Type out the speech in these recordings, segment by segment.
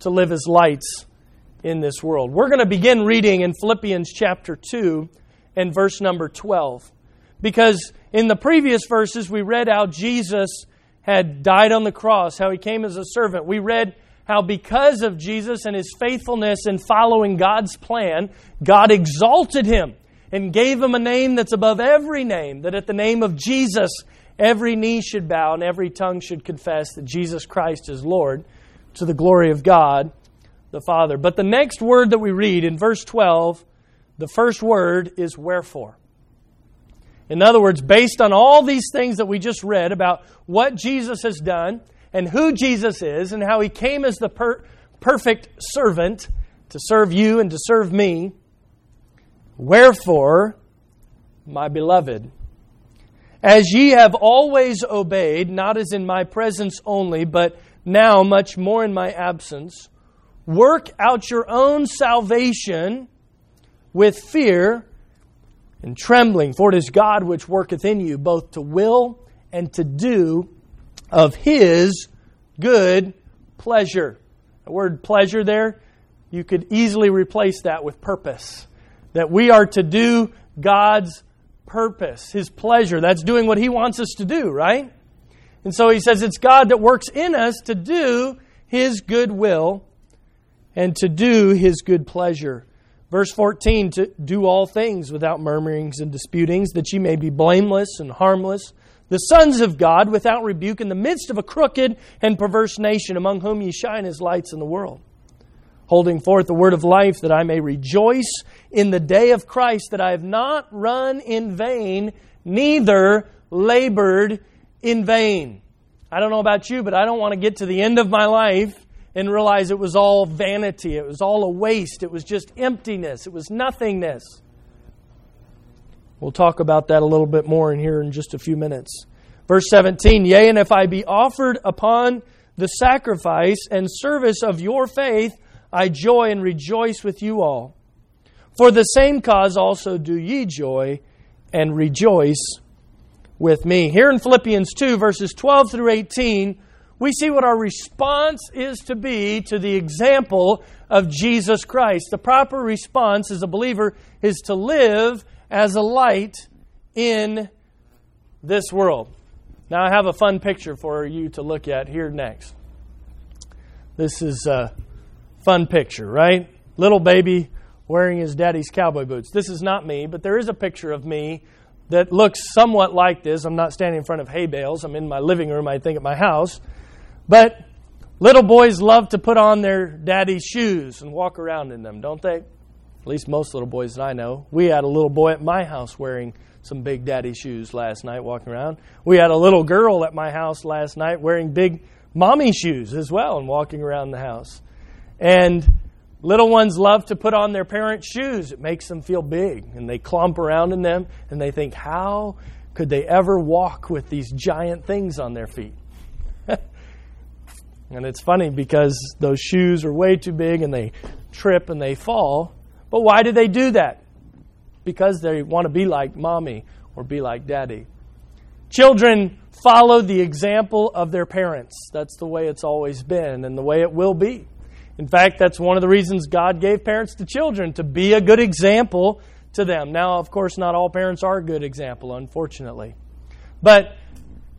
to live as lights in this world. We're going to begin reading in Philippians chapter 2 and verse number 12. Because in the previous verses, we read how Jesus had died on the cross, how he came as a servant. We read how because of Jesus and his faithfulness in following God's plan, God exalted him and gave him a name that's above every name, that at the name of Jesus, every knee should bow and every tongue should confess that Jesus Christ is Lord to the glory of God the Father. But the next word that we read in verse 12, the first word is wherefore. In other words, based on all these things that we just read about what Jesus has done and who Jesus is and how he came as the per- perfect servant to serve you and to serve me, wherefore, my beloved, as ye have always obeyed, not as in my presence only, but now much more in my absence, work out your own salvation with fear and trembling, for it is God which worketh in you both to will and to do of his good pleasure. The word pleasure there, you could easily replace that with purpose. That we are to do God's purpose, his pleasure. That's doing what he wants us to do, right? And so he says it's God that works in us to do his good will and to do his good pleasure. Verse 14, to do all things without murmurings and disputings, that ye may be blameless and harmless, the sons of God without rebuke in the midst of a crooked and perverse nation, among whom ye shine as lights in the world. Holding forth the word of life, that I may rejoice in the day of Christ, that I have not run in vain, neither labored in vain. I don't know about you, but I don't want to get to the end of my life and realize it was all vanity. It was all a waste. It was just emptiness. It was nothingness. We'll talk about that a little bit more in here in just a few minutes. Verse 17 Yea, and if I be offered upon the sacrifice and service of your faith, I joy and rejoice with you all. For the same cause also do ye joy and rejoice with me. Here in Philippians 2, verses 12 through 18, we see what our response is to be to the example of Jesus Christ. The proper response as a believer is to live as a light in this world. Now, I have a fun picture for you to look at here next. This is a fun picture, right? Little baby wearing his daddy's cowboy boots. This is not me, but there is a picture of me that looks somewhat like this. I'm not standing in front of hay bales. I'm in my living room, I think, at my house. But little boys love to put on their daddy's shoes and walk around in them, don't they? At least most little boys that I know. We had a little boy at my house wearing some big daddy shoes last night walking around. We had a little girl at my house last night wearing big mommy shoes as well and walking around the house. And little ones love to put on their parents' shoes. It makes them feel big and they clump around in them and they think, how could they ever walk with these giant things on their feet? And it's funny because those shoes are way too big and they trip and they fall. But why do they do that? Because they want to be like mommy or be like daddy. Children follow the example of their parents. That's the way it's always been and the way it will be. In fact, that's one of the reasons God gave parents to children to be a good example to them. Now, of course, not all parents are a good example, unfortunately. But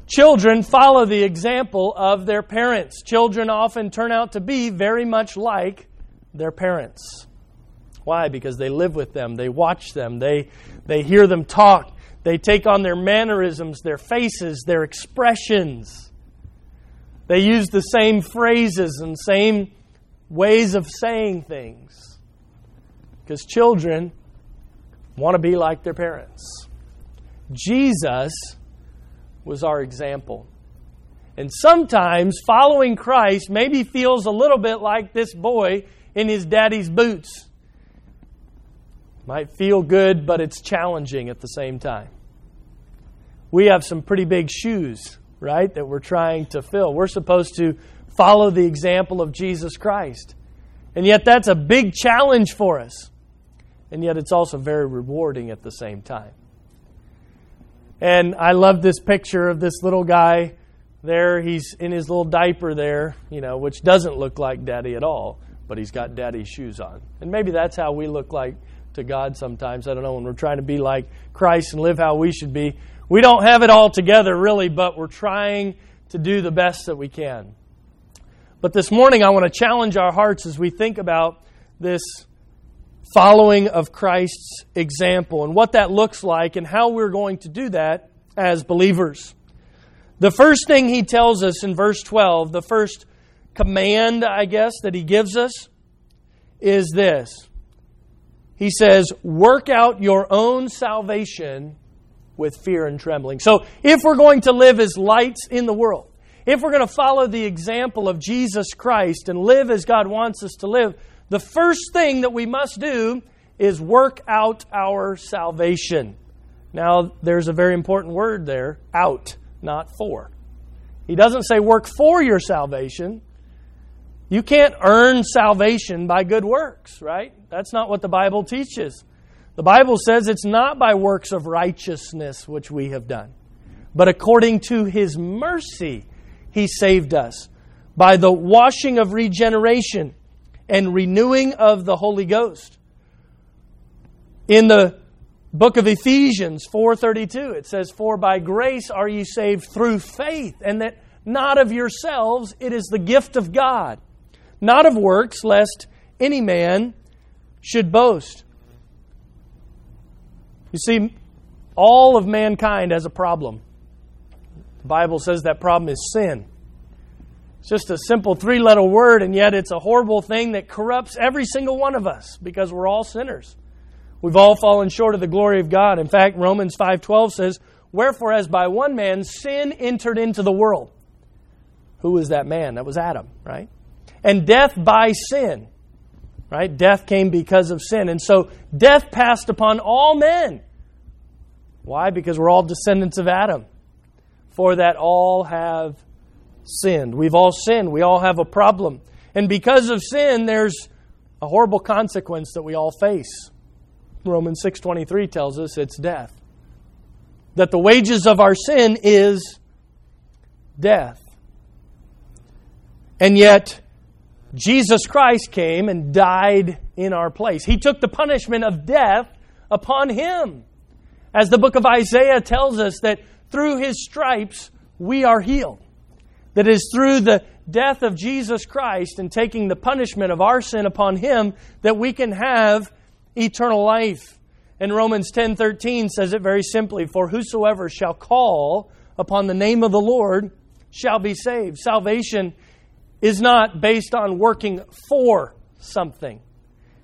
Children follow the example of their parents. Children often turn out to be very much like their parents. Why? Because they live with them, they watch them, they, they hear them talk, they take on their mannerisms, their faces, their expressions. They use the same phrases and same ways of saying things. Because children want to be like their parents. Jesus was our example. And sometimes following Christ maybe feels a little bit like this boy in his daddy's boots. Might feel good, but it's challenging at the same time. We have some pretty big shoes, right, that we're trying to fill. We're supposed to follow the example of Jesus Christ. And yet, that's a big challenge for us. And yet, it's also very rewarding at the same time. And I love this picture of this little guy there he's in his little diaper there, you know, which doesn't look like daddy at all, but he's got daddy's shoes on. And maybe that's how we look like to God sometimes. I don't know, when we're trying to be like Christ and live how we should be. We don't have it all together, really, but we're trying to do the best that we can. But this morning, I want to challenge our hearts as we think about this following of Christ's example and what that looks like and how we're going to do that as believers. The first thing he tells us in verse 12, the first command, I guess, that he gives us is this. He says, Work out your own salvation with fear and trembling. So, if we're going to live as lights in the world, if we're going to follow the example of Jesus Christ and live as God wants us to live, the first thing that we must do is work out our salvation. Now, there's a very important word there out, not for. He doesn't say work for your salvation. You can't earn salvation by good works, right? That's not what the Bible teaches. The Bible says it's not by works of righteousness which we have done, but according to His mercy, He saved us. By the washing of regeneration and renewing of the Holy Ghost. In the book of Ephesians 4:32 it says for by grace are ye saved through faith and that not of yourselves it is the gift of God not of works lest any man should boast. You see all of mankind has a problem bible says that problem is sin it's just a simple three letter word, and yet it's a horrible thing that corrupts every single one of us because we're all sinners. We've all fallen short of the glory of God. In fact, Romans 5:12 says, "Wherefore as by one man sin entered into the world." Who was that man? That was Adam, right? And death by sin. Right? Death came because of sin. And so death passed upon all men. Why? Because we're all descendants of Adam. For that all have sinned. We've all sinned. We all have a problem. And because of sin, there's a horrible consequence that we all face. Romans 6:23 tells us it's death. That the wages of our sin is death. And yet Jesus Christ came and died in our place. He took the punishment of death upon him. As the book of Isaiah tells us that through his stripes we are healed. That is through the death of Jesus Christ and taking the punishment of our sin upon him that we can have eternal life. And Romans 10:13 says it very simply, for whosoever shall call upon the name of the Lord shall be saved. Salvation is not based on working for something.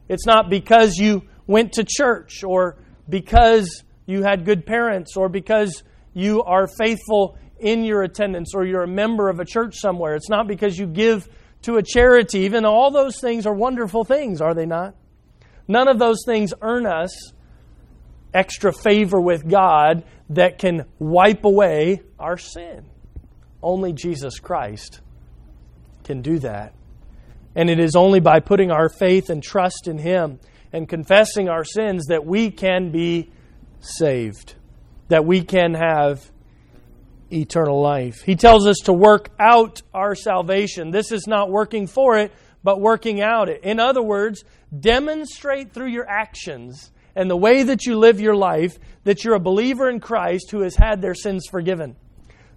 It's not because you went to church or because you had good parents or because you are faithful in your attendance or you're a member of a church somewhere. It's not because you give to a charity. Even all those things are wonderful things, are they not? None of those things earn us extra favor with God that can wipe away our sin. Only Jesus Christ can do that. And it is only by putting our faith and trust in Him and confessing our sins that we can be saved, that we can have eternal life. He tells us to work out our salvation. This is not working for it, but working out it. In other words, demonstrate through your actions and the way that you live your life that you're a believer in Christ who has had their sins forgiven.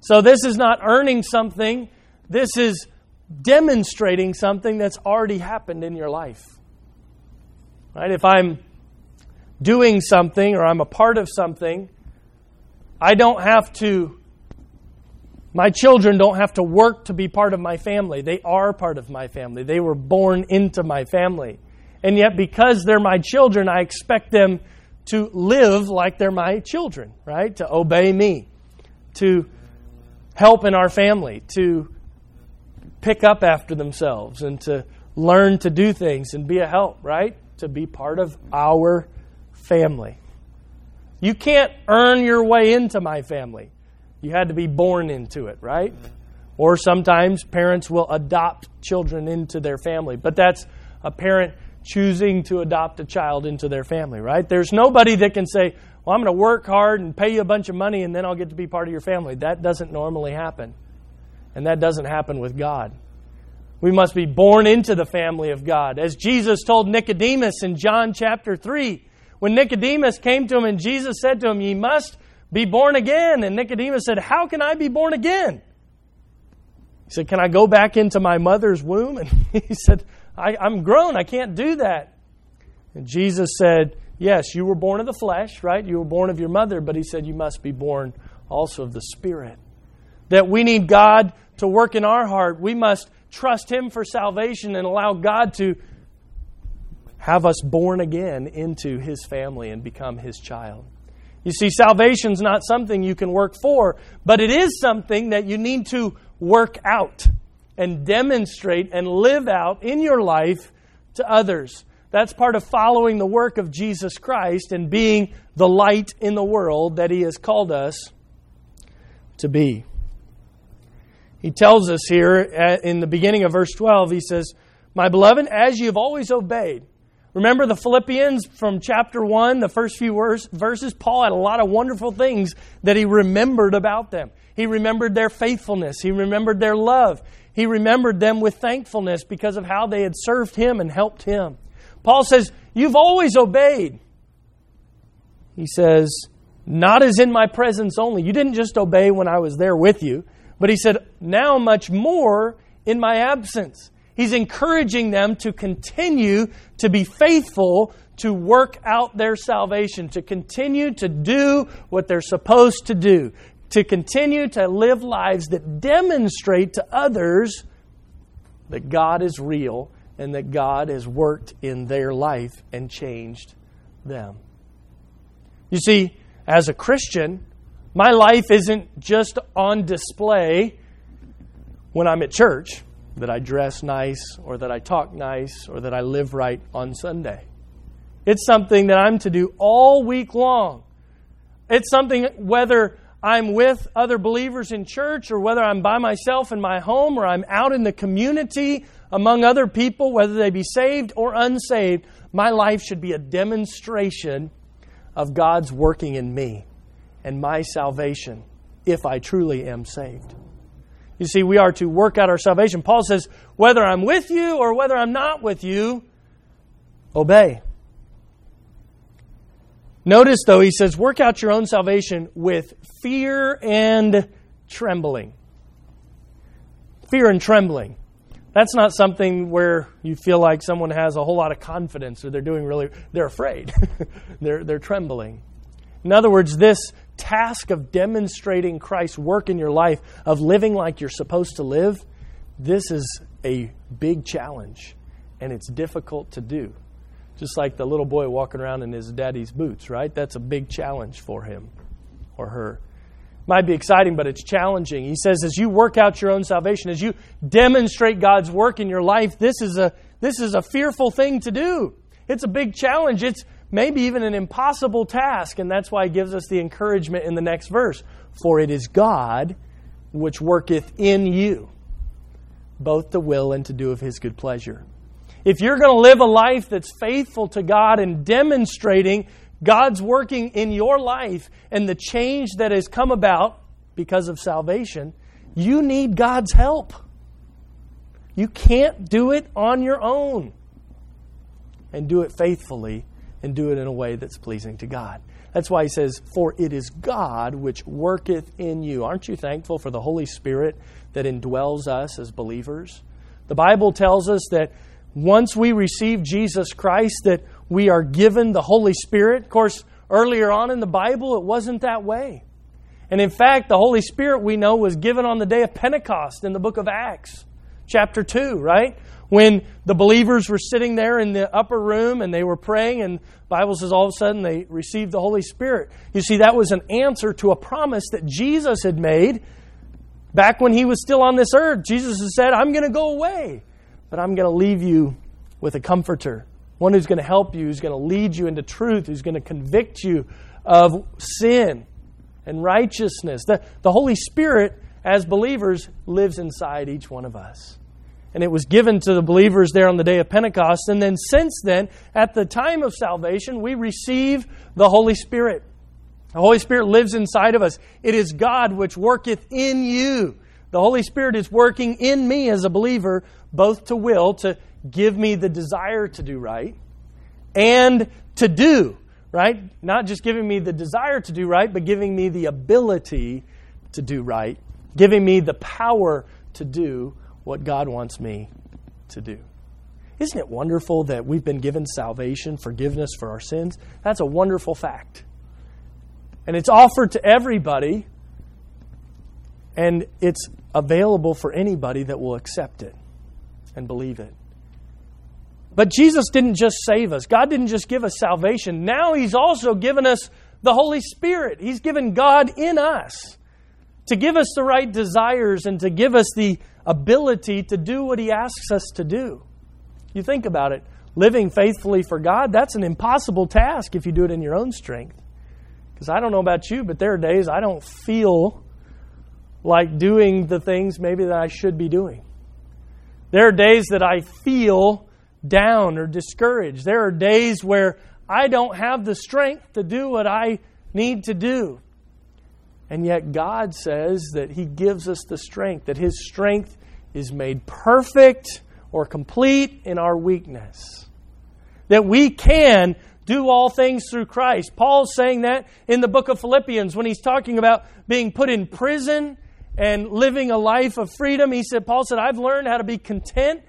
So this is not earning something, this is demonstrating something that's already happened in your life. Right? If I'm doing something or I'm a part of something, I don't have to my children don't have to work to be part of my family. They are part of my family. They were born into my family. And yet, because they're my children, I expect them to live like they're my children, right? To obey me, to help in our family, to pick up after themselves, and to learn to do things and be a help, right? To be part of our family. You can't earn your way into my family. You had to be born into it, right? Or sometimes parents will adopt children into their family, but that's a parent choosing to adopt a child into their family, right? There's nobody that can say, Well, I'm going to work hard and pay you a bunch of money and then I'll get to be part of your family. That doesn't normally happen. And that doesn't happen with God. We must be born into the family of God. As Jesus told Nicodemus in John chapter 3, when Nicodemus came to him and Jesus said to him, Ye must be born again. And Nicodemus said, How can I be born again? He said, Can I go back into my mother's womb? And he said, I, am grown. I can't do that. And Jesus said, Yes, you were born of the flesh, right? You were born of your mother, but he said, You must be born also of the Spirit. That we need God to work in our heart. We must trust Him for salvation and allow God to have us born again into His family and become His child. You see, salvation's not something you can work for, but it is something that you need to work out and demonstrate and live out in your life to others. That's part of following the work of Jesus Christ and being the light in the world that He has called us to be. He tells us here in the beginning of verse 12, He says, My beloved, as you have always obeyed. Remember the Philippians from chapter 1, the first few verses? Paul had a lot of wonderful things that he remembered about them. He remembered their faithfulness, he remembered their love, he remembered them with thankfulness because of how they had served him and helped him. Paul says, You've always obeyed. He says, Not as in my presence only. You didn't just obey when I was there with you, but he said, Now much more in my absence. He's encouraging them to continue to be faithful to work out their salvation, to continue to do what they're supposed to do, to continue to live lives that demonstrate to others that God is real and that God has worked in their life and changed them. You see, as a Christian, my life isn't just on display when I'm at church, that I dress nice or that I talk nice or that I live right on Sunday. It's something that I'm to do all week long. It's something whether I'm with other believers in church or whether I'm by myself in my home or I'm out in the community among other people, whether they be saved or unsaved, my life should be a demonstration of God's working in me and my salvation if I truly am saved. You see, we are to work out our salvation. Paul says, whether I'm with you or whether I'm not with you, obey. Notice, though, he says, work out your own salvation with fear and trembling. Fear and trembling. That's not something where you feel like someone has a whole lot of confidence or they're doing really, they're afraid. they're, they're trembling. In other words, this task of demonstrating Christ's work in your life, of living like you're supposed to live, this is a big challenge and it's difficult to do. Just like the little boy walking around in his daddy's boots, right? That's a big challenge for him or her might be exciting, but it's challenging. He says, as you work out your own salvation, as you demonstrate God's work in your life, this is a, this is a fearful thing to do. It's a big challenge. It's maybe even an impossible task. And that's why he gives us the encouragement in the next verse. For it is God which worketh in you both to will and to do of his good pleasure. If you're going to live a life that's faithful to God and demonstrating God's working in your life and the change that has come about because of salvation, you need God's help. You can't do it on your own. And do it faithfully and do it in a way that's pleasing to God. That's why he says, For it is God which worketh in you. Aren't you thankful for the Holy Spirit that indwells us as believers? The Bible tells us that once we receive Jesus Christ, that we are given the Holy Spirit. Of course, earlier on in the Bible, it wasn't that way. And in fact, the Holy Spirit we know was given on the day of Pentecost in the book of Acts, chapter 2, right? When the believers were sitting there in the upper room and they were praying, and Bible says all of a sudden they received the Holy Spirit. You see, that was an answer to a promise that Jesus had made back when he was still on this earth. Jesus had said, I'm going to go away, but I'm going to leave you with a comforter one who's going to help you, who's going to lead you into truth, who's going to convict you of sin and righteousness. The, the Holy Spirit, as believers, lives inside each one of us. And it was given to the believers there on the day of Pentecost. And then, since then, at the time of salvation, we receive the Holy Spirit. The Holy Spirit lives inside of us. It is God which worketh in you The Holy Spirit is working in me as a believer, both to will, to give me the desire to do right, and to do right. Not just giving me the desire to do right, but giving me the ability to do right, giving me the power to do what God wants me to do. Isn't it wonderful that we've been given salvation, forgiveness for our sins? That's a wonderful fact. And it's offered to everybody, and it's available for anybody that will accept it and believe it. But Jesus didn't just save us, God didn't just give us salvation. Now He's also given us the Holy Spirit. He's given God in us to give us the right desires and to give us the ability to do what He asks us to do. You think about it. Living faithfully for God, that's an impossible task if you do it in your own strength. Because I don't know about you, but there are days I don't feel like doing the things maybe that I should be doing. There are days that I feel down or discouraged. There are days where I don't have the strength to do what I need to do. And yet, God says that He gives us the strength, that His strength is made perfect or complete in our weakness. That we can do all things through Christ. Paul's saying that in the book of Philippians when he's talking about being put in prison and living a life of freedom. He said, Paul said, I've learned how to be content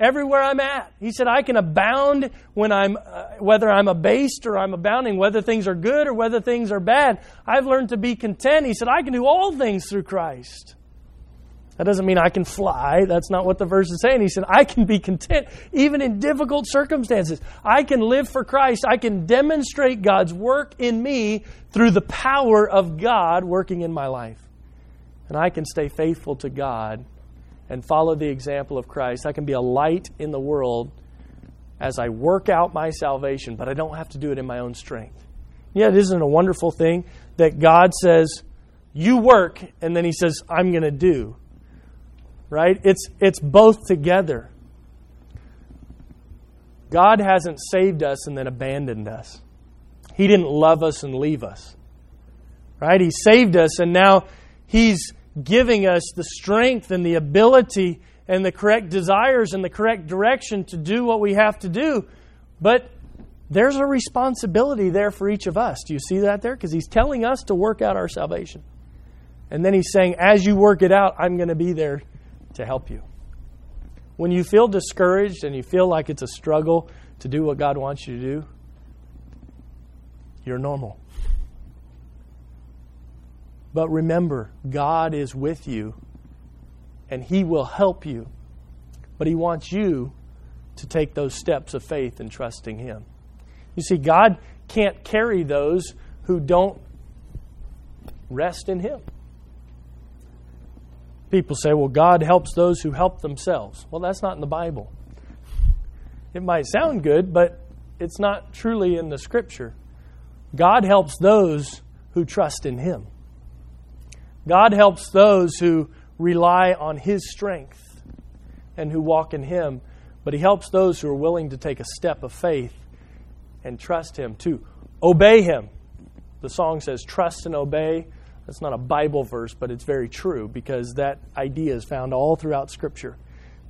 everywhere I'm at. He said, I can abound when I'm, uh, whether I'm abased or I'm abounding, whether things are good or whether things are bad. I've learned to be content. He said, I can do all things through Christ. That doesn't mean I can fly. That's not what the verse is saying. He said, I can be content even in difficult circumstances. I can live for Christ. I can demonstrate God's work in me through the power of God working in my life. And I can stay faithful to God and follow the example of Christ. I can be a light in the world as I work out my salvation, but I don't have to do it in my own strength. Yeah, it isn't a wonderful thing that God says, You work, and then He says, I'm going to do. Right? It's, it's both together. God hasn't saved us and then abandoned us. He didn't love us and leave us. Right? He saved us and now He's giving us the strength and the ability and the correct desires and the correct direction to do what we have to do. But there's a responsibility there for each of us. Do you see that there? Because he's telling us to work out our salvation. And then he's saying, as you work it out, I'm going to be there to help you. When you feel discouraged and you feel like it's a struggle to do what God wants you to do, you're normal. But remember, God is with you and He will help you. But He wants you to take those steps of faith and trusting Him. You see, God can't carry those who don't rest in Him. People say, well, God helps those who help themselves. Well, that's not in the Bible. It might sound good, but it's not truly in the Scripture. God helps those who trust in Him. God helps those who rely on His strength and who walk in Him, but He helps those who are willing to take a step of faith and trust Him, to obey Him. The song says, Trust and obey. That's not a Bible verse, but it's very true because that idea is found all throughout Scripture.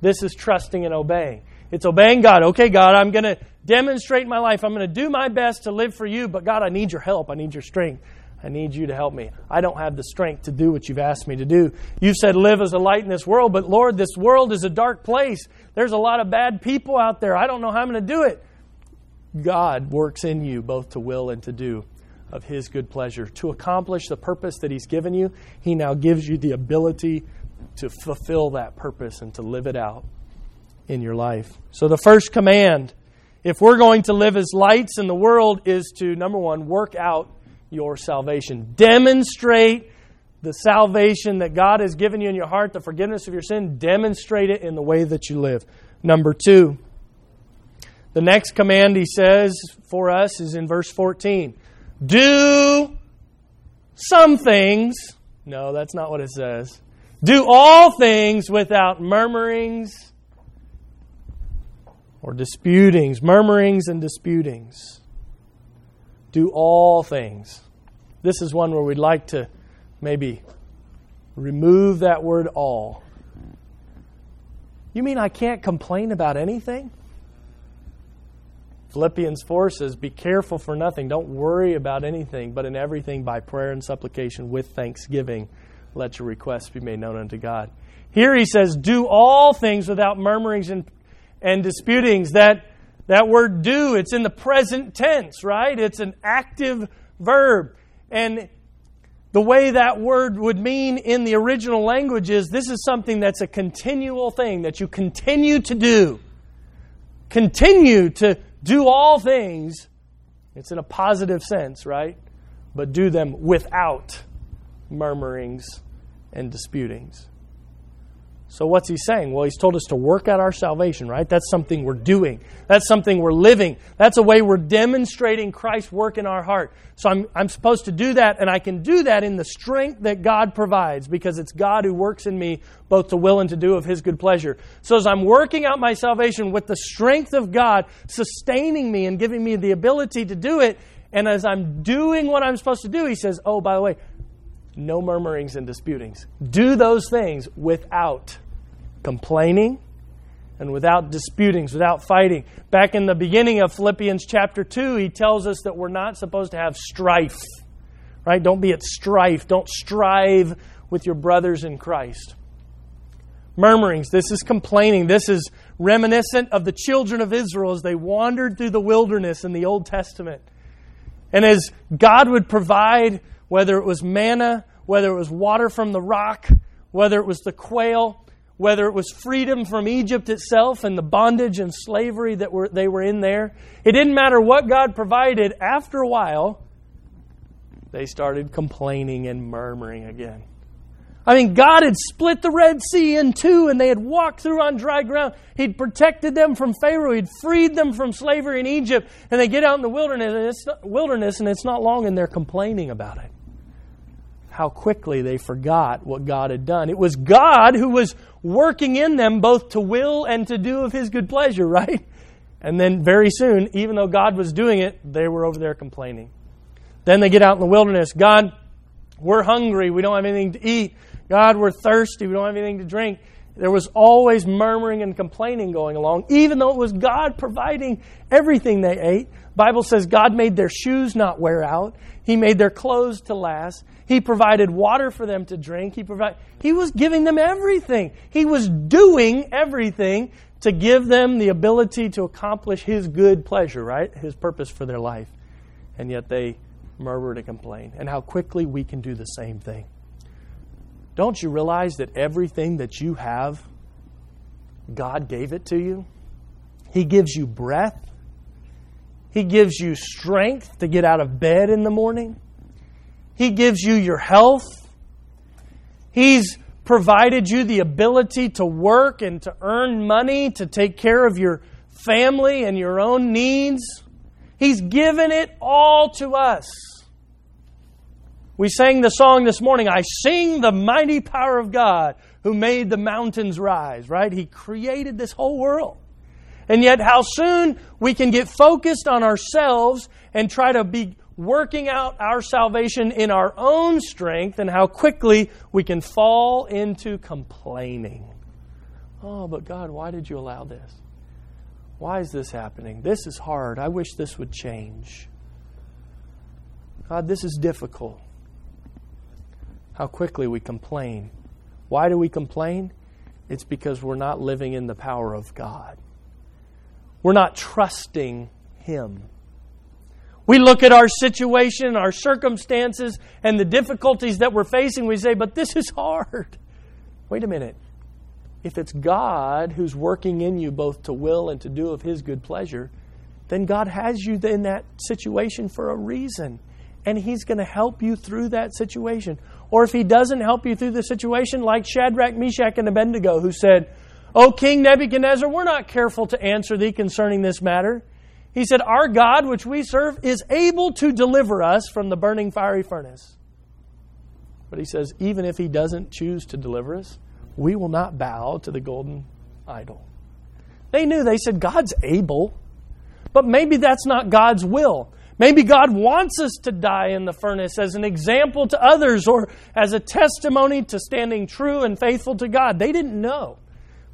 This is trusting and obeying. It's obeying God. Okay, God, I'm going to demonstrate my life. I'm going to do my best to live for you, but God, I need your help. I need your strength. I need you to help me. I don't have the strength to do what you've asked me to do. You've said live as a light in this world, but Lord, this world is a dark place. There's a lot of bad people out there. I don't know how I'm going to do it. God works in you both to will and to do of His good pleasure. To accomplish the purpose that He's given you, He now gives you the ability to fulfill that purpose and to live it out in your life. So, the first command, if we're going to live as lights in the world, is to, number one, work out your salvation. Demonstrate the salvation that God has given you in your heart, the forgiveness of your sin. Demonstrate it in the way that you live. Number two, the next command he says for us is in verse 14 Do some things. No, that's not what it says. Do all things without murmurings or disputings, murmurings and disputings do all things. This is one where we'd like to maybe Remove that word all. You mean I can't complain about anything? Philippians 4 says, Be careful for nothing. Don't worry about anything, but in everything by prayer and supplication with thanksgiving, let your requests be made known unto God. Here he says, Do all things without murmurings and, and disputings. That, that word do, it's in the present tense, right? It's an active verb. And the way that word would mean in the original language is this is something that's a continual thing that you continue to do. Continue to do all things. It's in a positive sense, right? But do them without murmurings and disputings. So, what's he saying? Well, he's told us to work out our salvation, right? That's something we're doing. That's something we're living. That's a way we're demonstrating Christ's work in our heart. So, I'm, I'm supposed to do that, and I can do that in the strength that God provides because it's God who works in me both to will and to do of his good pleasure. So, as I'm working out my salvation with the strength of God sustaining me and giving me the ability to do it, and as I'm doing what I'm supposed to do, he says, Oh, by the way, no murmurings and disputings. Do those things without complaining and without disputings, without fighting. Back in the beginning of Philippians chapter 2, he tells us that we're not supposed to have strife. Right? Don't be at strife. Don't strive with your brothers in Christ. Murmurings, this is complaining. This is reminiscent of the children of Israel as they wandered through the wilderness in the Old Testament. And as God would provide whether it was manna, whether it was water from the rock, whether it was the quail, whether it was freedom from Egypt itself and the bondage and slavery that were, they were in there. It didn't matter what God provided, after a while, they started complaining and murmuring again. I mean, God had split the Red Sea in two and they had walked through on dry ground. He'd protected them from Pharaoh. He'd freed them from slavery in Egypt. And they get out in the wilderness and it's, not long and they're complaining about it how quickly they forgot what God had done. It was God who was working in them both to will and to do of His good pleasure, right? And then very soon, even though God was doing it, they were over there complaining. Then they get out in the wilderness. God, we're hungry. We don't have anything to eat. God, we're thirsty. We don't have anything to drink. There was always murmuring and complaining going along, even though it was God providing everything they ate. Bible says God made their shoes not wear out. He made their clothes to last. He provided water for them to drink. He provide, He was giving them everything. He was doing everything to give them the ability to accomplish His good pleasure, right? His purpose for their life. And yet they murmured and complained. And how quickly we can do the same thing. Don't you realize that everything that you have, God gave it to you? He gives you breath. He gives you strength to get out of bed in the morning. He gives you your health. He's provided you the ability to work and to earn money to take care of your family and your own needs. He's given it all to us. We sang the song this morning, I sing the mighty power of God who made the mountains rise, right? He created this whole world. And yet, how soon we can get focused on ourselves and try to be working out our salvation in our own strength, and how quickly we can fall into complaining. Oh, but God, why did you allow this? Why is this happening? This is hard. I wish this would change. God, this is difficult. How quickly we complain. Why do we complain? It's because we're not living in the power of God. We're not trusting Him. We look at our situation, our circumstances, and the difficulties that we're facing. We say, but this is hard. Wait a minute. If it's God who's working in you both to will and to do of His good pleasure, then God has you in that situation for a reason. And He's going to help you through that situation. Or if He doesn't help you through the situation, like Shadrach, Meshach, and Abednego, who said, O King Nebuchadnezzar, we're not careful to answer thee concerning this matter. He said, Our God, which we serve, is able to deliver us from the burning fiery furnace. But he says, even if he doesn't choose to deliver us, we will not bow to the golden idol. They knew, they said, God's able. But maybe that's not God's will. Maybe God wants us to die in the furnace as an example to others or as a testimony to standing true and faithful to God. They didn't know,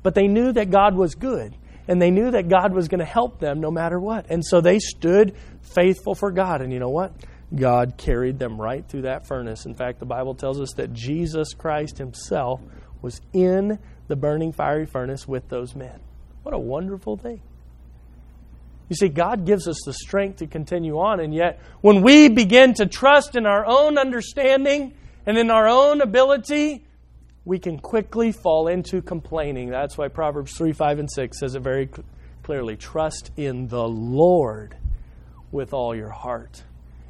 but they knew that God was good and they knew that God was going to help them no matter what. And so they stood faithful for God. And you know what? God carried them right through that furnace. In fact, the Bible tells us that Jesus Christ Himself was in the burning fiery furnace with those men. What a wonderful thing. You see, God gives us the strength to continue on, and yet when we begin to trust in our own understanding and in our own ability, we can quickly fall into complaining. That's why Proverbs 3, 5, and 6 says it very clearly Trust in the Lord with all your heart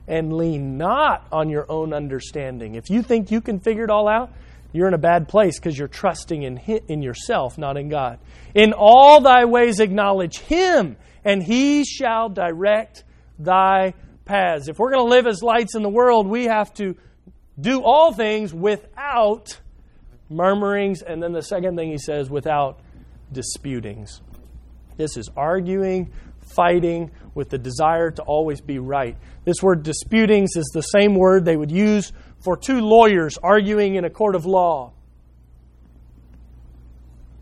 and lean not on your own understanding. If you think you can figure it all out, you're in a bad place because you're trusting in, in yourself, not in God. In all thy ways acknowledge Him, and He shall direct thy paths. If we're going to live as lights in the world, we have to do all things without murmurings. And then the second thing he says, without disputings. This is arguing, fighting with the desire to always be right. This word disputings is the same word they would use for two lawyers arguing in a court of law.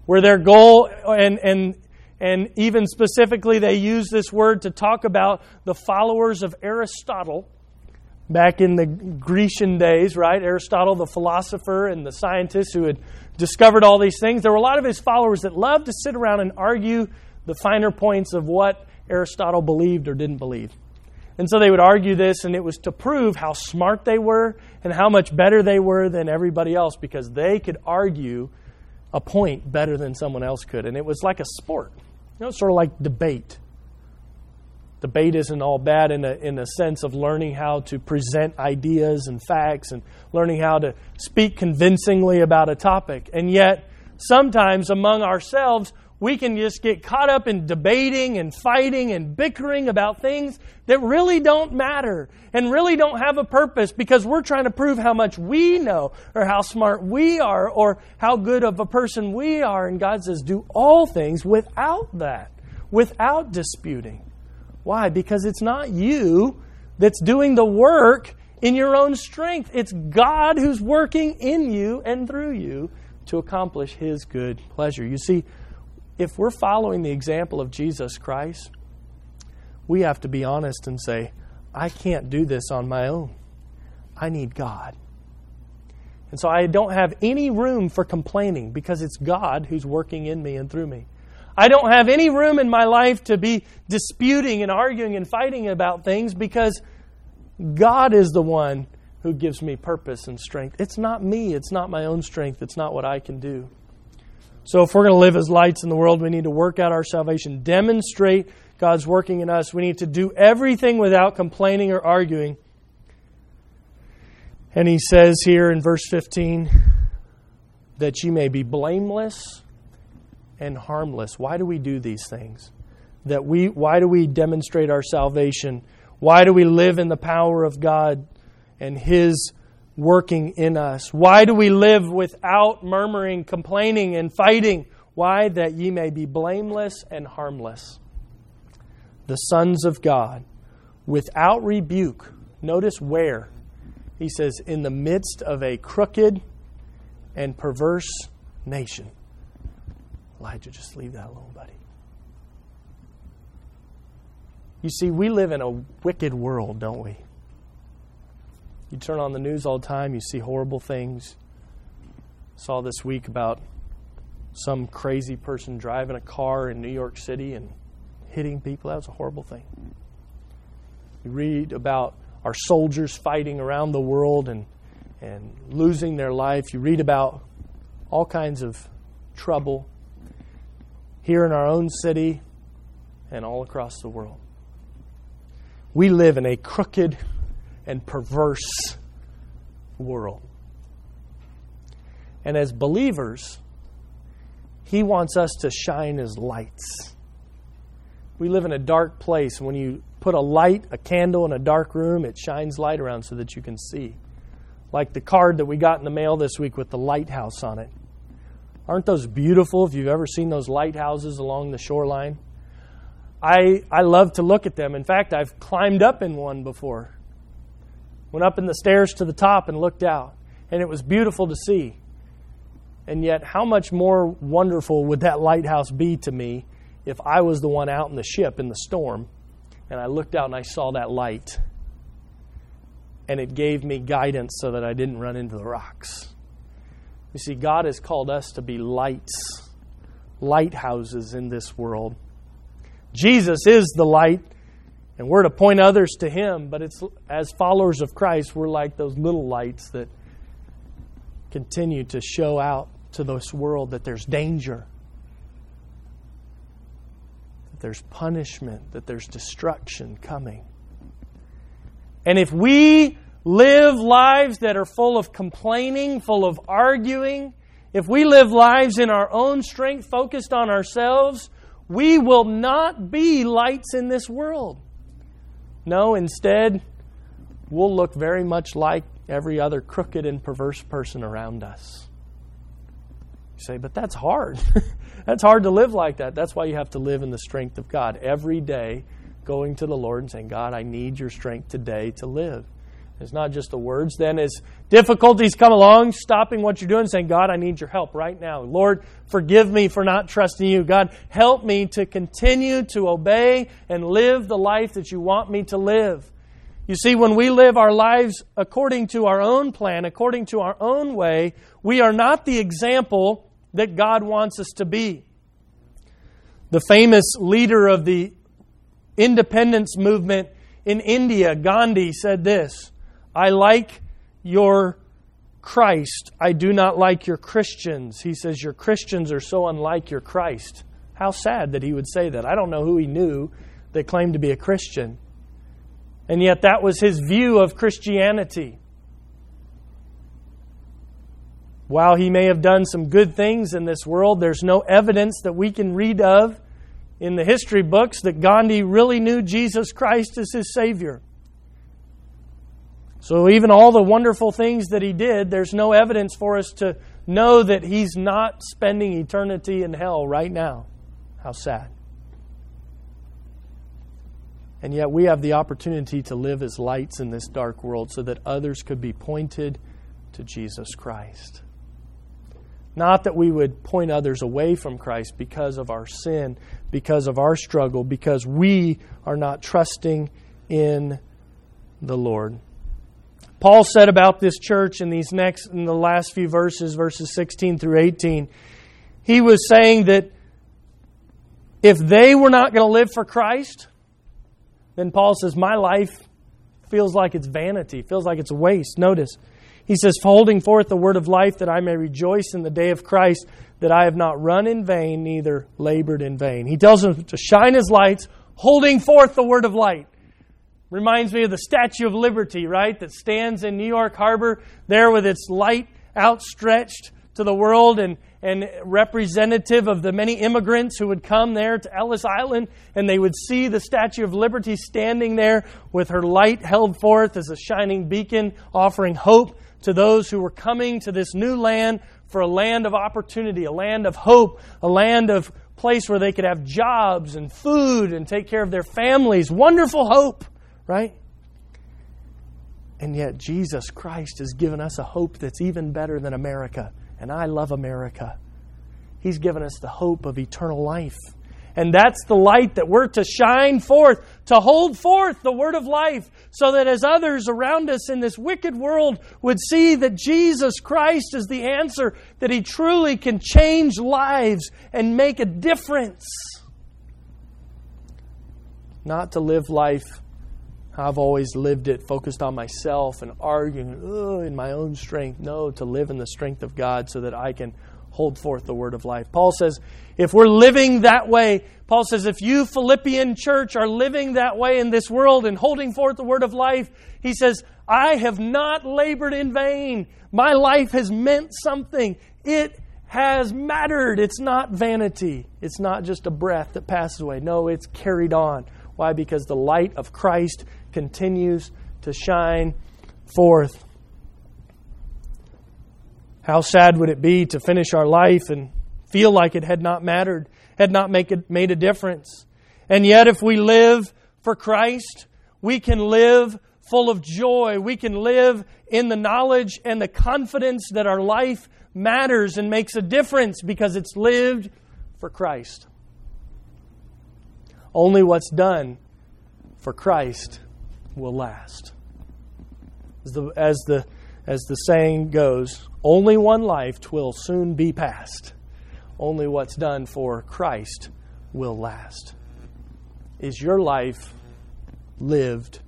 Where their goal, and, and, and even specifically, they use this word to talk about the followers of Aristotle back in the Grecian days, right? Aristotle, the philosopher and the scientist who had discovered all these things. There were a lot of his followers that loved to sit around and argue the finer points of what Aristotle believed or didn't believe. And so they would argue this, and it was to prove how smart they were and how much better they were than everybody else because they could argue a point better than someone else could. And it was like a sport, you know, sort of like debate. Debate isn't all bad in a, in a sense of learning how to present ideas and facts and learning how to speak convincingly about a topic. And yet, sometimes among ourselves, we can just get caught up in debating and fighting and bickering about things that really don't matter and really don't have a purpose because we're trying to prove how much we know or how smart we are or how good of a person we are. And God says, do all things without that, without disputing. Why? Because it's not you that's doing the work in your own strength. It's God who's working in you and through you to accomplish His good pleasure. You see, if we're following the example of Jesus Christ, we have to be honest and say, I can't do this on my own. I need God. And so I don't have any room for complaining because it's God who's working in me and through me. I don't have any room in my life to be disputing and arguing and fighting about things because God is the one who gives me purpose and strength. It's not me, it's not my own strength, it's not what I can do. So, if we're going to live as lights in the world, we need to work out our salvation, demonstrate God's working in us. We need to do everything without complaining or arguing. And he says here in verse 15 that you may be blameless and harmless. Why do we do these things? That we why do we demonstrate our salvation? Why do we live in the power of God and his working in us? Why do we live without murmuring, complaining, and fighting? Why? That ye may be blameless and harmless. The sons of God, without rebuke. Notice where. He says, in the midst of a crooked and perverse nation. Elijah, just leave that alone, buddy. You see, we live in a wicked world, don't we? You turn on the news all the time, you see horrible things. Saw this week about some crazy person driving a car in New York City and hitting people. That was a horrible thing. You read about our soldiers fighting around the world and, and losing their life. You read about all kinds of trouble here in our own city and all across the world. We live in a crooked and perverse world. And as believers, He wants us to shine as lights. We live in a dark place. When you put a light, a candle in a dark room, it shines light around so that you can see. Like the card that we got in the mail this week with the lighthouse on it. Aren't those beautiful if you've ever seen those lighthouses along the shoreline? I, I love to look at them. In fact, I've climbed up in one before. Went up in the stairs to the top and looked out, and it was beautiful to see. And yet, how much more wonderful would that lighthouse be to me if I was the one out in the ship in the storm and I looked out and I saw that light? And it gave me guidance so that I didn't run into the rocks. You see, God has called us to be lights, lighthouses in this world. Jesus is the light, and we're to point others to Him, but it's as followers of Christ, we're like those little lights that continue to show out to this world that there's danger, that there's punishment, that there's destruction coming. And if we live lives that are full of complaining, full of arguing, if we live lives in our own strength, focused on ourselves, we will not be lights in this world. No, instead, we'll look very much like every other crooked and perverse person around us. You say, but that's hard. that's hard to live like that. That's why you have to live in the strength of God every day, going to the Lord and saying, God, I need your strength today to live. It's not just the words. Then, as difficulties come along, stopping what you're doing, saying, God, I need your help right now. Lord, forgive me for not trusting you. God, help me to continue to obey and live the life that you want me to live. You see, when we live our lives according to our own plan, according to our own way, we are not the example that God wants us to be. The famous leader of the independence movement in India, Gandhi, said this I like your Christ. I do not like your Christians. He says, Your Christians are so unlike your Christ. How sad that he would say that. I don't know who he knew that claimed to be a Christian. And yet, that was his view of Christianity. While he may have done some good things in this world, there's no evidence that we can read of in the history books that Gandhi really knew Jesus Christ as his Savior. So, even all the wonderful things that he did, there's no evidence for us to know that he's not spending eternity in hell right now. How sad. And yet, we have the opportunity to live as lights in this dark world so that others could be pointed to Jesus Christ. Not that we would point others away from Christ because of our sin, because of our struggle, because we are not trusting in the Lord. Paul said about this church in these next in the last few verses verses 16 through 18 he was saying that if they were not going to live for Christ then Paul says my life feels like it's vanity feels like it's waste. Notice he says holding forth the word of life that I may rejoice in the day of Christ that I have not run in vain neither labored in vain. He tells them to shine his lights holding forth the word of light Reminds me of the Statue of Liberty, right, that stands in New York Harbor there with its light outstretched to the world and, and representative of the many immigrants who would come there to Ellis Island and they would see the Statue of Liberty standing there with her light held forth as a shining beacon, offering hope to those who were coming to this new land for a land of opportunity, a land of hope, a land of place where they could have jobs and food and take care of their families. Wonderful hope right? And yet, Jesus Christ has given us a hope that's even better than America. And I love America. He's given us the hope of eternal life. And that's the light that we're to shine forth, to hold forth the word of life, so that as others around us in this wicked world would see that Jesus Christ is the answer, that He truly can change lives and make a difference. Not to live life I've always lived it focused on myself and arguing in my own strength. No, to live in the strength of God so that I can hold forth the word of life. Paul says, if we're living that way, Paul says, if you, Philippian church, are living that way in this world and holding forth the word of life, he says, I have not labored in vain. My life has meant something. It has mattered. It's not vanity. It's not just a breath that passes away. No, it's carried on. Why? Because the light of Christ continues to shine forth. How sad would it be to finish our life and feel like it had not mattered, had not make it, made a difference? And yet, if we live for Christ, we can live full of joy. We can live in the knowledge and the confidence that our life matters and makes a difference because it's lived for Christ. Only what's done for Christ will last. As the, as the, as the saying goes, only one life twill soon be past. Only what's done for Christ will last. Is your life lived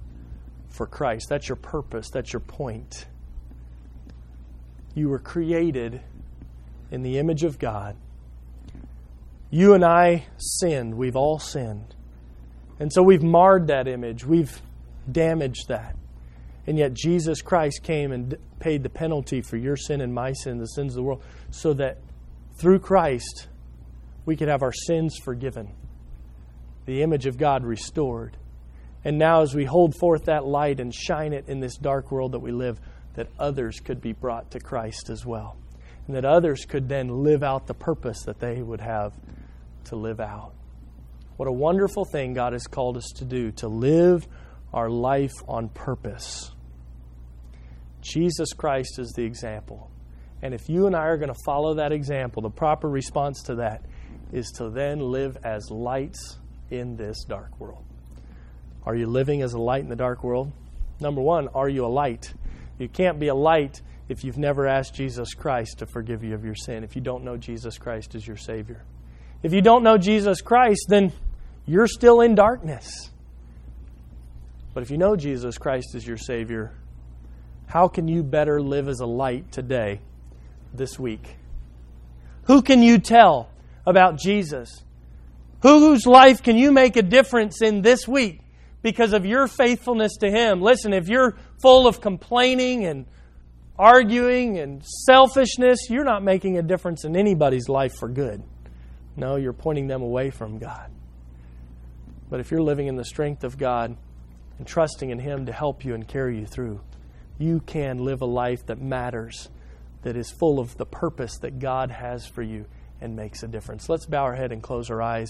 for Christ? That's your purpose, that's your point. You were created in the image of God. You and I sinned. We've all sinned. And so we've marred that image. We've damaged that. And yet Jesus Christ came and paid the penalty for your sin and my sin, the sins of the world, so that through Christ we could have our sins forgiven, the image of God restored. And now, as we hold forth that light and shine it in this dark world that we live, that others could be brought to Christ as well. And that others could then live out the purpose that they would have to live out. What a wonderful thing God has called us to do, to live our life on purpose. Jesus Christ is the example. And if you and I are going to follow that example, the proper response to that is to then live as lights in this dark world. Are you living as a light in the dark world? Number one, are you a light? You can't be a light if you've never asked Jesus Christ to forgive you of your sin, if you don't know Jesus Christ as your Savior. If you don't know Jesus Christ, then you're still in darkness. But if you know Jesus Christ is your Savior, how can you better live as a light today, this week? Who can you tell about Jesus? Whose life can you make a difference in this week? because of your faithfulness to Him. Listen, if you're full of complaining and arguing and selfishness, you're not making a difference in anybody's life for good. No, you're pointing them away from God. But if you're living in the strength of God and trusting in Him to help you and carry you through, you can live a life that matters, that is full of the purpose that God has for you and makes a difference. Let's bow our head and close our eyes.